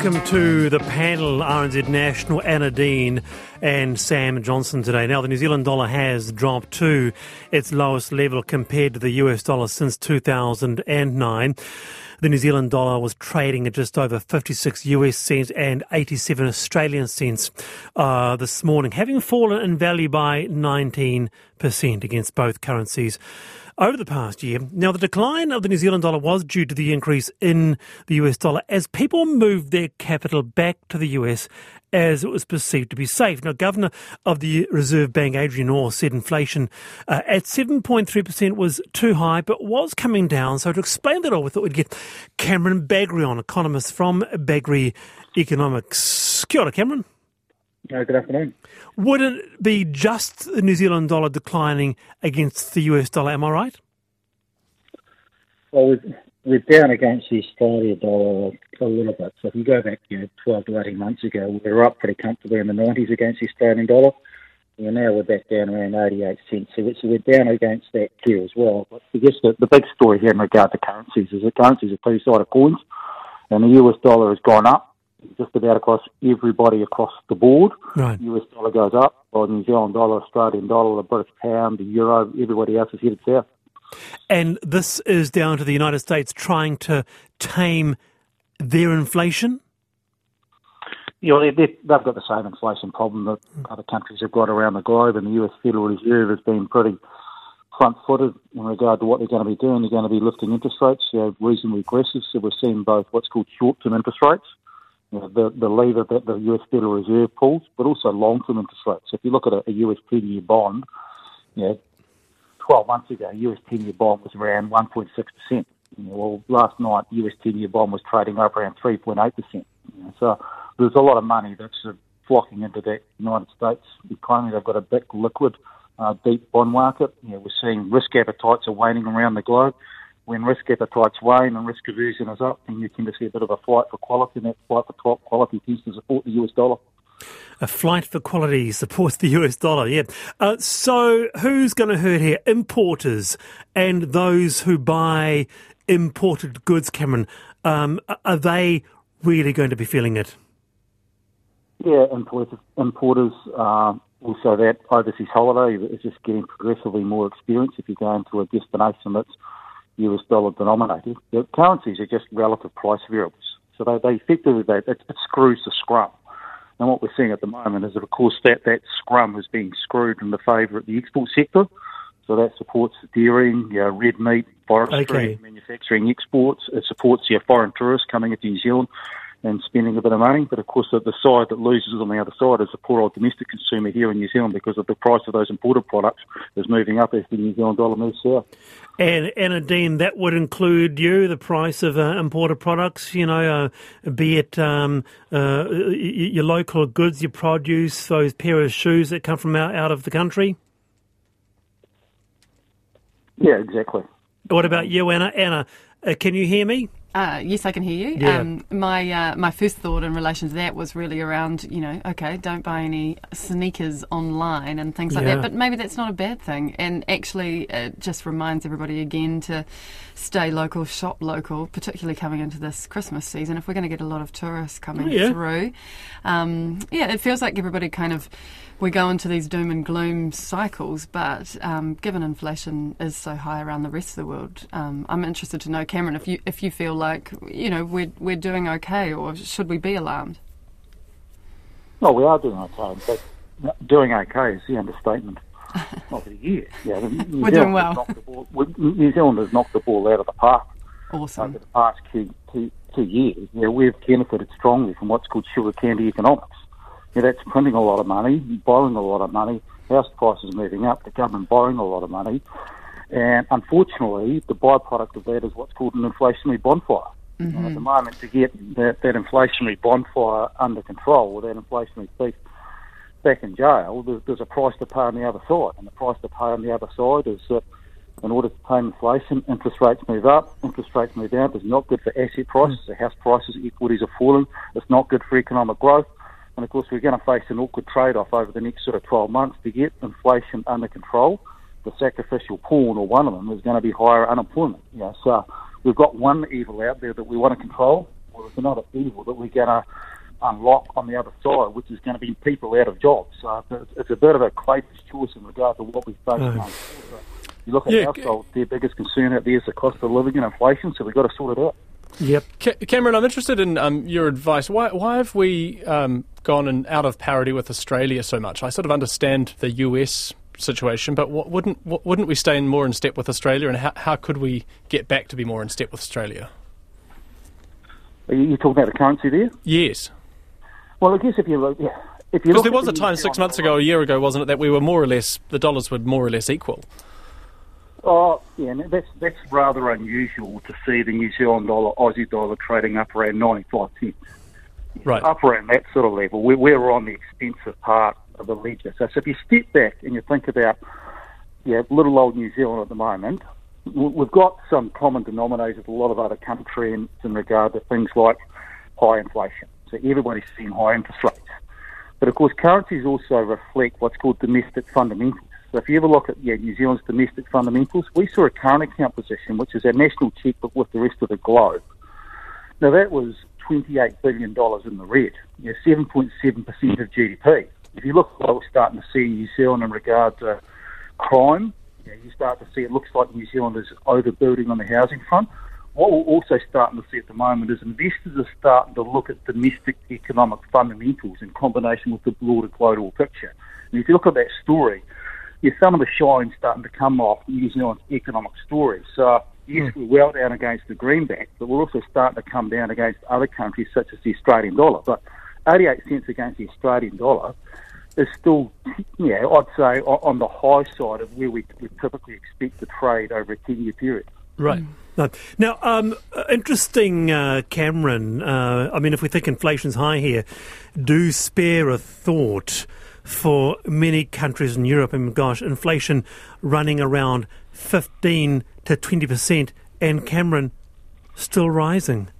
Welcome to the panel, RNZ National, Anna Dean and Sam Johnson today. Now, the New Zealand dollar has dropped to its lowest level compared to the US dollar since 2009. The New Zealand dollar was trading at just over 56 US cents and 87 Australian cents uh, this morning, having fallen in value by 19% against both currencies over the past year. Now, the decline of the New Zealand dollar was due to the increase in the US dollar as people moved their capital back to the US as it was perceived to be safe. Now, Governor of the Reserve Bank, Adrian Orr, said inflation uh, at 7.3% was too high, but was coming down. So, to explain that all, we thought we'd get Cameron Bagrie on, economist from Bagrie Economics. Kia ora, Cameron. Uh, good afternoon. Would it be just the New Zealand dollar declining against the US dollar? Am I right? Well, we're, we're down against the Australia dollar a little bit. So if you go back you know, 12 to 18 months ago, we were up pretty comfortably in the 90s against the Australian dollar. And now we're back down around 88 cents. So, so we're down against that too as well. But I guess the, the big story here in regard to currencies is that currencies are two-sided coins. And the US dollar has gone up just about across everybody across the board. Right. US dollar goes up, while New Zealand dollar, Australian dollar, the British pound, the euro, everybody else is headed south. And this is down to the United States trying to tame their inflation? You know, they, have got the same inflation problem that other countries have got around the globe, and the US Federal Reserve has been pretty front-footed in regard to what they're going to be doing. They're going to be lifting interest rates, you know, reasonably aggressive. So we're seeing both what's called short-term interest rates, you know, the, the lever that the US Federal Reserve pulls, but also long-term interest rates. So if you look at a, a US 10-year bond, you know, 12 months ago, US 10-year bond was around 1.6%. You know, well, last night, US 10-year bond was trading up around 3.8%. You know, so there's a lot of money that's uh, flocking into that United States economy. They've got a big liquid, uh, deep bond market. You know, we're seeing risk appetites are waning around the globe when risk appetites wane and risk aversion is up, then you tend to see a bit of a flight for quality, and that flight for top quality tends to support the US dollar. A flight for quality supports the US dollar, yeah. Uh, so, who's going to hurt here? Importers and those who buy imported goods, Cameron. Um, are they really going to be feeling it? Yeah, importers, importers uh, also that overseas holiday is just getting progressively more experience if you go into a destination that's US dollar denominated. The currencies are just relative price variables. So they, they effectively, they, it, it screws the scrum. And what we're seeing at the moment is that, of course, that, that scrum is being screwed in the favour of the export sector. So that supports the dairying, you know, red meat, forestry, okay. manufacturing exports. It supports your foreign tourists coming into New Zealand and spending a bit of money. But of course, the, the side that loses on the other side is the poor old domestic consumer here in New Zealand because of the price of those imported products is moving up as the New Zealand dollar moves south. And, and Dean, that would include you, the price of uh, imported products, you know, uh, be it um, uh, your local goods, your produce, those pair of shoes that come from out, out of the country? Yeah, exactly. What about you, Anna? Anna, uh, can you hear me? Uh, yes, I can hear you. Yeah. Um, my uh, my first thought in relation to that was really around, you know, okay, don't buy any sneakers online and things like Yeah. that. But maybe that's not a bad thing. And actually, it just reminds everybody again to stay local, shop local, particularly coming into this Christmas season. If we're going to get a lot of tourists coming Oh, yeah. through, um, yeah, it feels like everybody kind of we go into these doom and gloom cycles, but um, given inflation is so high around the rest of the world, um, I'm interested to know, Cameron, if you if you feel like you know we're we're doing okay, or should we be alarmed? Well, we are doing okay, but doing okay is the understatement of the year. Yeah, New We're Zealand doing well. ball- New Zealand has knocked the ball out of the park Awesome. over the past two, two, two years. Yeah, we've benefited strongly from what's called sugar candy economics. Yeah, that's printing a lot of money, borrowing a lot of money, house prices moving up, the government borrowing a lot of money. And unfortunately, the byproduct of that is what's called an inflationary bonfire. And at the moment, to get that, that inflationary bonfire under control, or that inflationary thief back in jail, there's, there's a price to pay on the other side. And the price to pay on the other side is that in order to tame inflation, interest rates move up, interest rates move down. It's not good for asset prices. The house prices, equities are falling. It's not good for economic growth. And of course, we're going to face an awkward trade-off over the next sort of 12 months to get inflation under control. The sacrificial pawn, or one of them, is going to be higher unemployment. You know, so we've got one evil out there that we want to control, or there's another evil that we're going to unlock on the other side, which is going to be people out of jobs. So it's a bit of a crazy choice in regard to what we face. Oh. You look at yeah, households, their biggest concern out there is the cost of living and inflation, so we've got to sort it out. Yep. Cameron, I'm interested in um, your advice. Why, why have we um, gone and out of parity with Australia so much? I sort of understand the US situation, but what, wouldn't what, wouldn't we stay in more in step with Australia, and how, how could we get back to be more in step with Australia? Are you talking about the currency there? Yes. Well, I guess if you look, yeah, if you because there was a time six months ago, a year ago, wasn't it, that we were more or less the dollars were more or less equal. Oh, yeah, that's that's rather unusual to see the New Zealand dollar, Aussie dollar trading up around 95 cents. Right. Up around that sort of level. We're, we're on the expensive part of the ledger. So, so if you step back and you think about yeah, little old New Zealand at the moment, we've got some common denominators with a lot of other countries in regard to things like high inflation. So everybody's seeing high interest rates. But of course, currencies also reflect what's called domestic fundamentals. So if you ever look at yeah, New Zealand's domestic fundamentals, we saw a current account position, which is our national checkbook with the rest of the globe. Now that was $28 billion in the red, you know, 7.7% of GDP. If you look at what we're starting to see in New Zealand in regard to crime, you, know, you start to see it looks like New Zealand is overbuilding on the housing front. What we're also starting to see at the moment is investors are starting to look at domestic economic fundamentals in combination with the broader global picture. And if you look at that story, yeah, some of the shine's starting to come off New Zealand's economic story. So, yes, mm. we're well down against the greenback, but we're also starting to come down against other countries such as the Australian dollar. But 88 cents against the Australian dollar is still, yeah, I'd say on the high side of where we, we typically expect to trade over a 10 year period. Right. No. Now, um, interesting, uh, Cameron. Uh, I mean, if we think inflation's high here, do spare a thought for many countries in Europe. And gosh, inflation running around 15 to 20%, and Cameron still rising.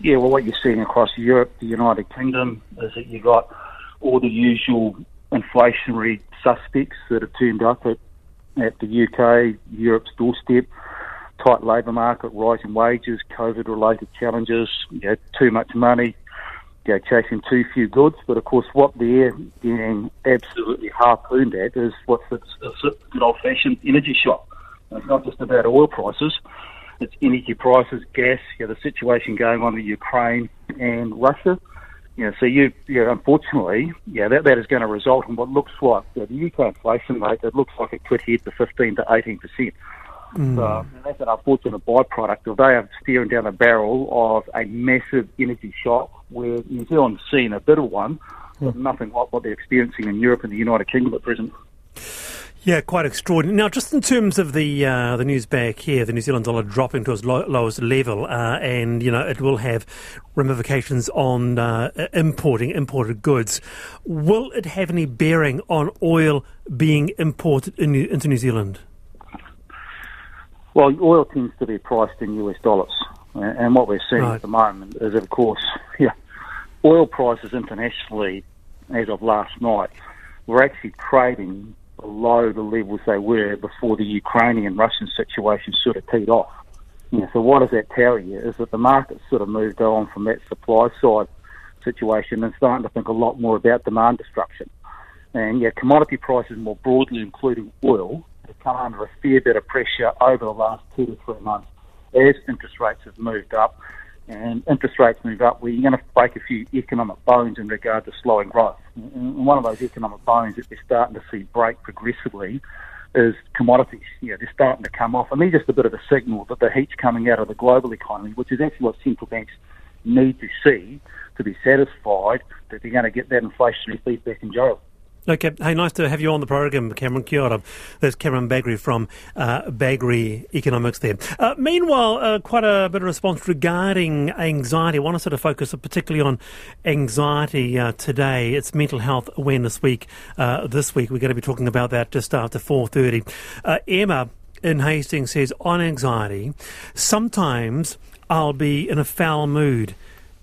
Yeah, well, what you're seeing across Europe, the United Kingdom, is that you've got all the usual inflationary suspects that have turned up at, at the UK, Europe's doorstep. Tight labour market, rising wages, COVID related challenges, you know, too much money, you know, chasing too few goods. But of course, what they're getting absolutely harpooned at is what's the good old fashioned energy shock. it's not just about oil prices, it's energy prices, gas, you know, the situation going on in Ukraine and Russia. You know, so you, you know, unfortunately, yeah, that, that is going to result in what looks like you know, the UK inflation rate. It looks like it could hit the 15 to 18 percent. Mm. So that's an unfortunate byproduct of they are steering down the barrel of a massive energy shock where New Zealand's seen a bit of one, but mm. nothing like what they're experiencing in Europe and the United Kingdom at present. Yeah, quite extraordinary. Now, just in terms of the uh, the news back here, the New Zealand dollar dropping to its lo- lowest level, uh, and you know it will have ramifications on uh, importing imported goods. Will it have any bearing on oil being imported in New- into New Zealand? Well, oil tends to be priced in US dollars, and what we're seeing right. at the moment is, of course, yeah, oil prices internationally, as of last night, were actually trading below the levels they were before the Ukrainian Russian situation sort of teed off. Yeah, so what does that tell you? Is that the market sort of moved on from that supply side situation and starting to think a lot more about demand destruction. And yeah, commodity prices more broadly, including oil, have come under a fair bit of pressure over the last two to three months as interest rates have moved up. And interest rates move up, we're going to break a few economic bones in regard to slowing growth. And one of those economic bones that we're starting to see break progressively is commodities. You know, they're starting to come off. And they're just a bit of a signal that the heat's coming out of the global economy, which is actually what central banks need to see to be satisfied that they're going to get that inflationary feedback in jail. Okay. Hey, nice to have you on the program, Cameron. Kia ora. There's Cameron Bagrie from uh, Bagrie Economics there. Uh, meanwhile, uh, quite a bit of response regarding anxiety. I want to sort of focus particularly on anxiety uh, today. It's Mental Health Awareness Week uh, this week. We're going to be talking about that just after 4.30. Uh, Emma in Hastings says, on anxiety, sometimes I'll be in a foul mood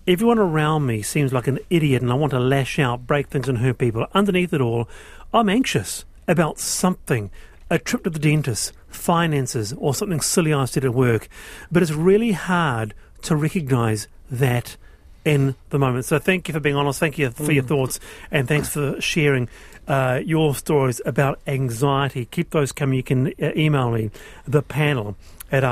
Everyone around me seems like an idiot and I want to lash out, break things, and hurt people. Underneath it all, I'm anxious about something a trip to the dentist, finances, or something silly I said at work. But it's really hard to recognise that in the moment. So thank you for being honest. Thank you for your thoughts, and thanks for sharing uh, your stories about anxiety. Keep those coming. You can uh, email me, the panel at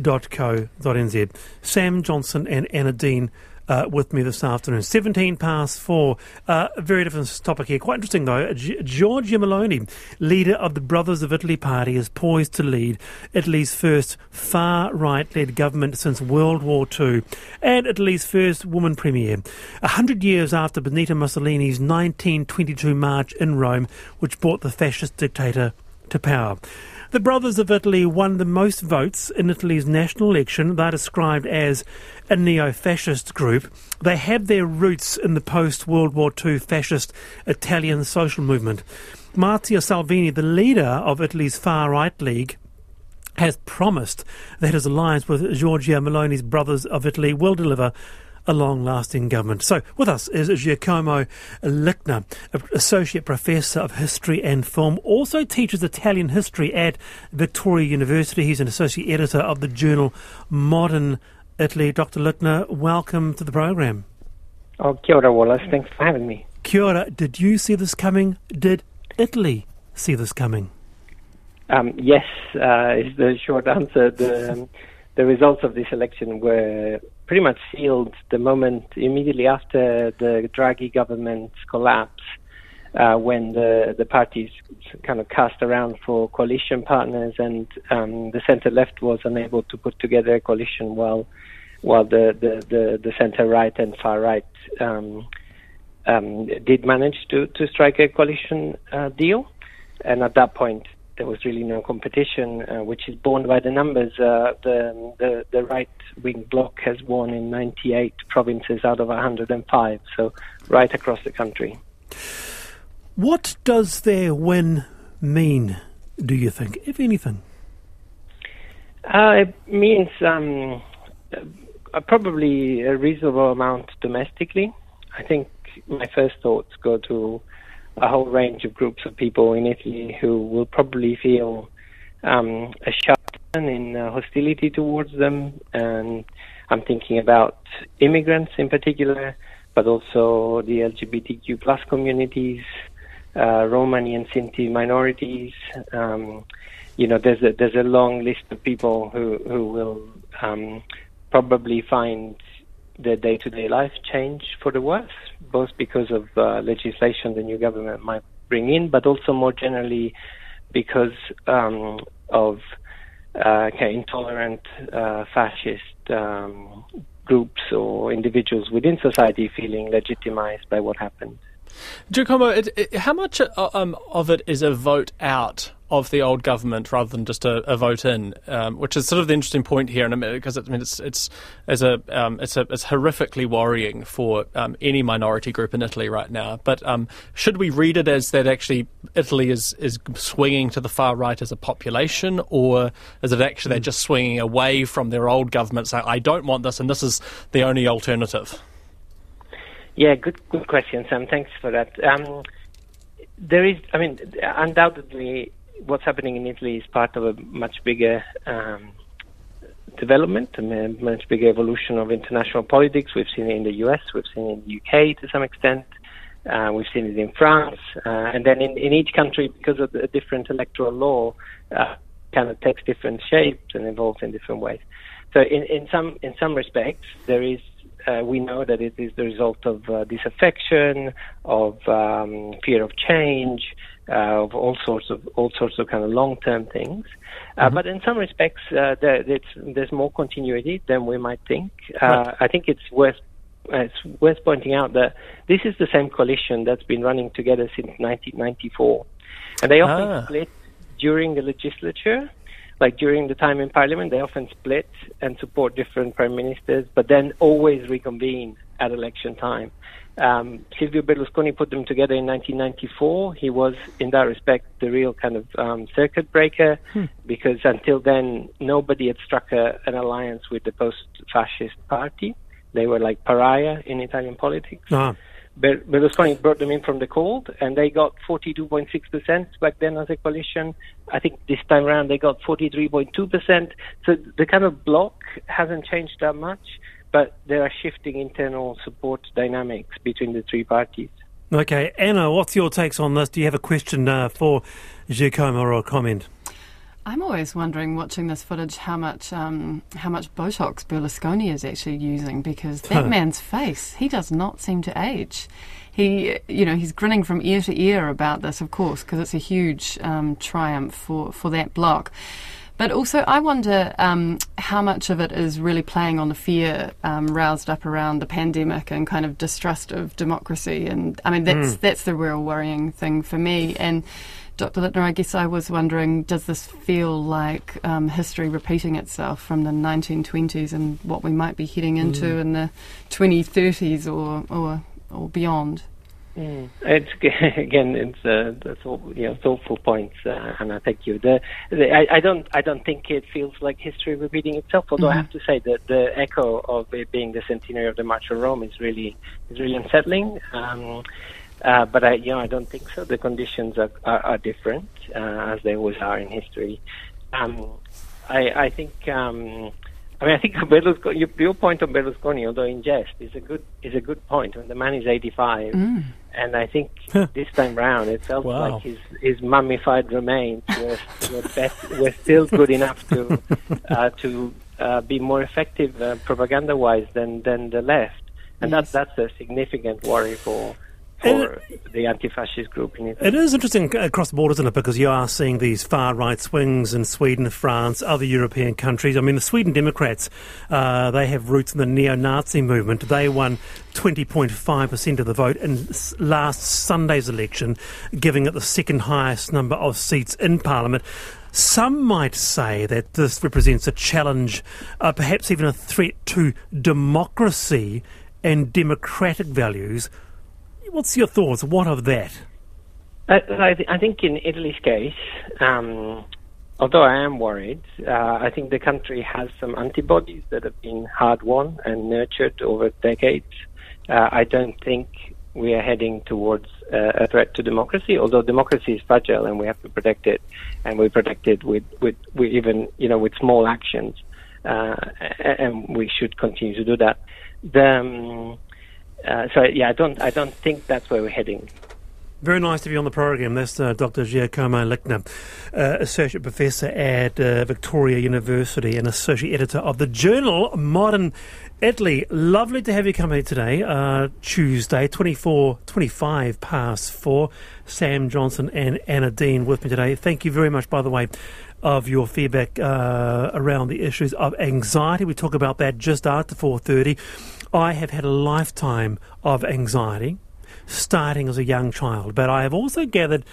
rnz.co.nz. Sam Johnson and Anna Dean uh, with me this afternoon. 17 past four. Uh, very different topic here. Quite interesting, though. G- Giorgia Meloni, leader of the Brothers of Italy party, is poised to lead Italy's first far right led government since World War II and Italy's first woman premier. A hundred years after Benito Mussolini's 1922 march in Rome, which brought the fascist dictator to power. The Brothers of Italy won the most votes in Italy's national election. They're described as a neo fascist group. They have their roots in the post World War II fascist Italian social movement. Matteo Salvini, the leader of Italy's far right league, has promised that his alliance with Giorgia Meloni's Brothers of Italy will deliver a long lasting government. So, with us is Giacomo Lichtner, Associate Professor of History and Film, also teaches Italian history at Victoria University. He's an Associate Editor of the journal Modern Italy. Dr. Lichtner, welcome to the program. Oh, kia ora, Wallace. Thanks for having me. Kia ora. Did you see this coming? Did Italy see this coming? Um, yes, uh, is the short answer. The, um, the results of this election were pretty much sealed the moment immediately after the Draghi government's collapse, uh, when the the parties kind of cast around for coalition partners, and um, the centre left was unable to put together a coalition while while the the, the, the centre right and far right um, um, did manage to to strike a coalition uh, deal, and at that point there was really no competition, uh, which is borne by the numbers. Uh, the, the, the right wing bloc has won in 98 provinces out of 105, so right across the country. What does their win mean, do you think, if anything? Uh, it means um, uh, probably a reasonable amount domestically. I think my first thoughts go to a whole range of groups of people in Italy who will probably feel um, a shutdown in uh, hostility towards them. And I'm thinking about immigrants in particular, but also the LGBTQ plus communities, uh, Romani and Sinti minorities. Um, you know, there's a, there's a long list of people who who will um, probably find their day-to-day life change for the worse, both because of uh, legislation the new government might bring in, but also more generally because um, of uh, okay, intolerant uh, fascist um, groups or individuals within society feeling legitimized by what happened. Giacomo, it, it, how much uh, um, of it is a vote out of the old government rather than just a, a vote in, um, which is sort of the interesting point here, and because I mean it's it's as a um, it's a it's horrifically worrying for um, any minority group in Italy right now. But um, should we read it as that actually Italy is is swinging to the far right as a population, or is it actually mm. they're hmm. just swinging away from their old government, saying I don't want this, and this is the only alternative? Yeah, good good question, Sam. Thanks for that. Um, there is, I mean, undoubtedly what's happening in Italy is part of a much bigger um, development, and a much bigger evolution of international politics. We've seen it in the US, we've seen it in the UK to some extent, uh, we've seen it in France, uh, and then in, in each country, because of the different electoral law, uh, kind of takes different shapes and evolves in different ways. So in, in some in some respects, there is uh, we know that it is the result of uh, disaffection, of um, fear of change, uh, of all sorts of all sorts of kind of long-term things. Uh, mm-hmm. But in some respects, uh, there, there's more continuity than we might think. Uh, I think it's worth it's worth pointing out that this is the same coalition that's been running together since 1994, and they often ah. split during the legislature like during the time in parliament, they often split and support different prime ministers, but then always reconvene at election time. Um, Silvio Berlusconi put them together in 1994. He was, in that respect, the real kind of um, circuit breaker hmm. because until then, nobody had struck a, an alliance with the post fascist party. They were like pariah in Italian politics. Ah. Berlusconi brought them in from the cold, and they got 42.6% back then as a coalition. I think this time around they got 43.2%. So the kind of bloc hasn't changed that much, but there are shifting internal support dynamics between the three parties. Okay, Anna, what's your takes on this? Do you have a question uh, for Giacomo or a comment? I'm always wondering, watching this footage, how much um, how much Botox Berlusconi is actually using because that man's face—he does not seem to age. He, you know, he's grinning from ear to ear about this, of course, because it's a huge um, triumph for for that bloc. But also, I wonder um, how much of it is really playing on the fear um, roused up around the pandemic and kind of distrust of democracy. And I mean, that's mm. that's the real worrying thing for me. And Dr. Lichtner, I guess I was wondering, does this feel like um, history repeating itself from the 1920s and what we might be heading into mm. in the 2030s or or, or beyond? Mm. It's again, it's uh, that's all, you know, thoughtful points, uh, and I thank you. The, the, I, I, don't, I don't think it feels like history repeating itself. Although mm-hmm. I have to say that the echo of it being the centenary of the March of Rome is really, is really unsettling. Um, uh, but I, you know, I don't think so. The conditions are are, are different uh, as they always are in history. Um, I, I think. Um, I mean, I think Berlusconi, your point on Berlusconi, although in jest, is a good is a good point. When the man is 85, mm. and I think this time round it felt wow. like his his mummified remains were were, best, were still good enough to uh, to uh, be more effective uh, propaganda wise than than the left, and yes. that's that's a significant worry for for the anti-fascist group in Italy. It is interesting across the board, isn't it? Because you are seeing these far-right swings in Sweden, France, other European countries. I mean, the Sweden Democrats, uh, they have roots in the neo-Nazi movement. They won 20.5% of the vote in last Sunday's election, giving it the second highest number of seats in Parliament. Some might say that this represents a challenge, uh, perhaps even a threat to democracy and democratic values What's your thoughts? What of that? I, I, th- I think in Italy's case, um, although I am worried, uh, I think the country has some antibodies that have been hard won and nurtured over decades. Uh, I don't think we are heading towards uh, a threat to democracy, although democracy is fragile and we have to protect it, and we protect it with, with, with even you know with small actions, uh, and we should continue to do that. The, um, uh, so yeah, I don't I don't think that's where we're heading. Very nice to be on the program. That's uh, Dr. Giacomo Lichtner, uh, Associate Professor at uh, Victoria University and Associate Editor of the journal Modern Italy. Lovely to have you come here today, uh, Tuesday, 24, 25 past 4. Sam Johnson and Anna Dean with me today. Thank you very much, by the way, of your feedback uh, around the issues of anxiety. We talk about that just after 4.30. I have had a lifetime of anxiety, starting as a young child, but I have also gathered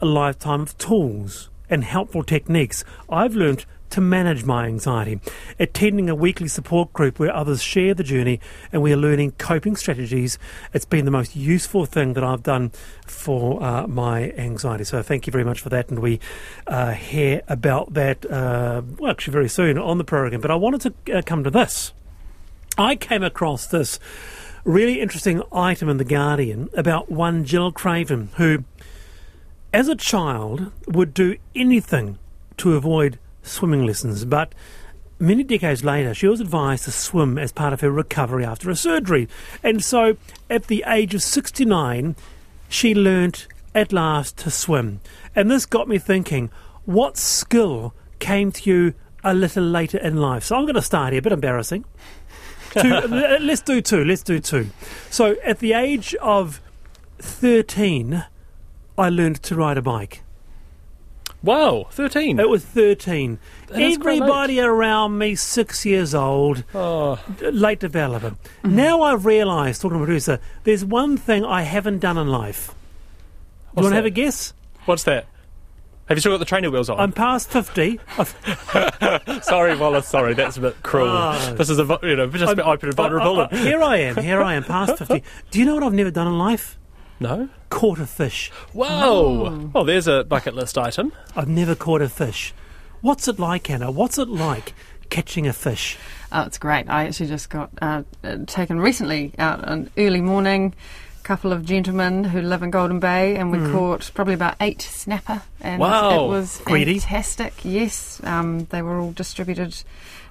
a lifetime of tools and helpful techniques I've learnt to manage my anxiety. Attending a weekly support group where others share the journey and we are learning coping strategies, it's been the most useful thing that I've done for uh, my anxiety. So thank you very much for that, and we uh, hear about that, uh, well, actually, very soon on the program. But I wanted to uh, come to this. I came across this really interesting item in The Guardian about one Jill Craven, who, as a child, would do anything to avoid swimming lessons, but many decades later, she was advised to swim as part of her recovery after a surgery. And so, at the age of 69, she learnt at last to swim. And this got me thinking what skill came to you a little later in life? So, I'm going to start here, a bit embarrassing two, let's do two. Let's do two. So at the age of 13, I learned to ride a bike. Wow, 13. It was 13. Everybody around me, six years old, oh. late developer. Mm-hmm. Now I realise, talking to a producer, there's one thing I haven't done in life. do you want to have a guess? What's that? Have you still got the trainer wheels on? I'm past 50. sorry, Wallace, sorry, that's a bit cruel. Oh. This is a, you know, just a bit open and vulnerable. Uh, uh, here I am, here I am, past 50. Do you know what I've never done in life? No. Caught a fish. Whoa! Oh. Well, there's a bucket list item. I've never caught a fish. What's it like, Anna? What's it like catching a fish? Oh, it's great. I actually just got uh, taken recently out an early morning couple of gentlemen who live in Golden Bay, and we Mm. caught probably about eight snapper, and Wow. it was Greedy. fantastic. Yes, um, they were all distributed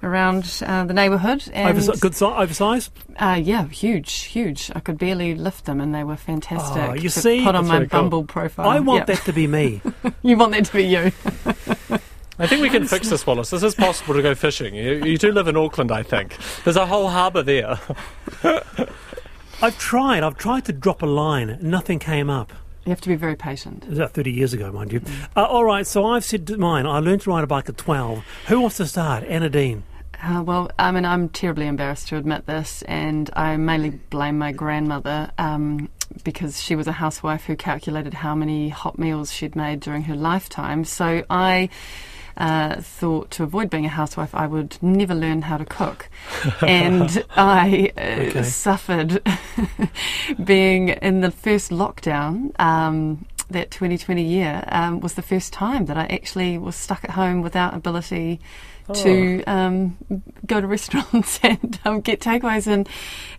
around uh, the neighbourhood, and Oversi- good si- oversized? uh, yeah, huge, huge. I could barely lift them, and they were fantastic. Oh, you to see? put on my really cool. Profile. I want Yeah. that to be me. You want that to be you? I think we can fix this, Wallace. This is possible to go fishing. You, you do live in Auckland, I think. There's a whole harbour there. I've tried. I've tried to drop a line. Nothing came up. You have to be very patient. It was about 30 years ago, mind you. Uh, all right, so I've said mine. I learned to ride a bike at 12. Who wants to start? Anna Dean. Uh, well, I mean, I'm terribly embarrassed to admit this, and I mainly blame my grandmother um, because she was a housewife who calculated how many hot meals she'd made during her lifetime. So I uh, thought to avoid being a housewife, I would never learn how to cook. and I uh, Okay. suffered being in the first lockdown. Um, that 2020 year um, was the first time that I actually was stuck at home without ability to um, go to restaurants and um, get takeaways and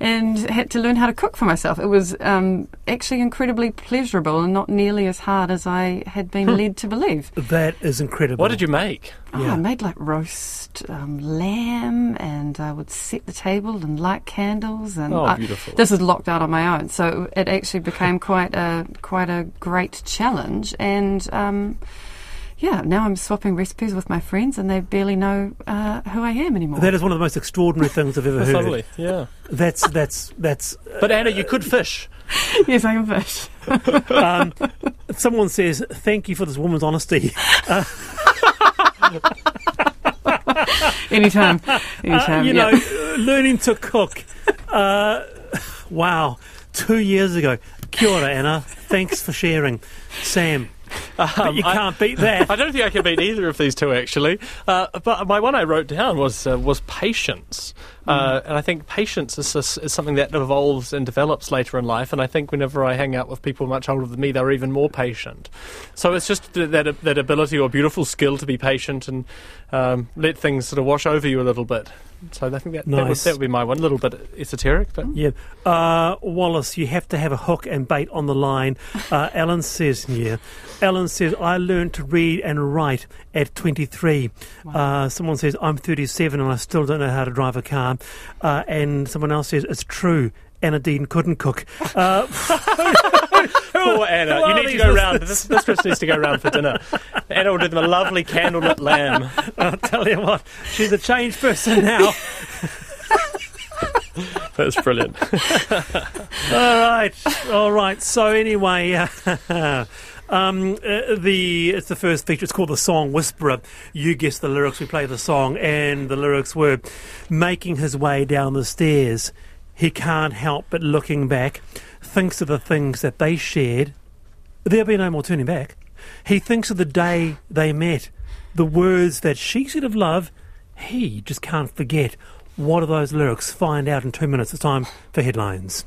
and had to learn how to cook for myself. It was um, actually incredibly pleasurable and not nearly as hard as I had been led to believe. That is incredible. What did you make? Oh, Yeah. I made like roast um, lamb, and I would set the table and light candles. And Oh, I- beautiful. this is locked out on my own, so it actually became quite a quite a great challenge. And um, yeah, now I'm swapping recipes with my friends, and they barely know uh, who I am anymore. That is one of the most extraordinary things I've ever heard. lovely. Yeah. That's that's that's. But Anna, you could fish. yes, I can fish. Um, someone says, "Thank you for this woman's honesty." Anytime, Uh, anytime. you yeah. know, uh, learning to cook. Uh, wow, two years ago. Kia ora, Anna. Thanks for sharing, Sam. But you can't beat that. I don't think I can beat either of these two actually. Uh, but my one I wrote down was uh, was patience, uh, and I think patience is, is, is something that evolves and develops later in life. And I think whenever I hang out with people much older than me, they're even more patient. So it's just th- that that ability or beautiful skill to be patient and um, let things sort of wash over you a little bit. So I think that that, would, that would be my one. A little bit esoteric, but Yeah. Uh, Wallace, you have to have a hook and bait on the line. Uh, Ellen says, yeah. Ellen says, I learned to read and write at 23. Uh, someone says, I'm 37 and I still don't know how to drive a car. Uh, and someone else says, it's true. Anna Dean couldn't cook. Uh, Poor Anna. who You need to these go round. This, this trip needs to go round for dinner. Anna will do them a lovely candlelit lamb. I'll tell you what, she's a changed person now. That's brilliant. all right, all right. So anyway, uh, um, uh, the it's the first feature. It's called the song Whisperer. You guess the lyrics. We play the song, and the lyrics were making his way down the stairs. He can't help but looking back, thinks of the things that they shared. There'll be no more turning back. He thinks of the day they met, the words that she said of love. He just can't forget. What are those lyrics? Find out in two minutes. It's time for headlines.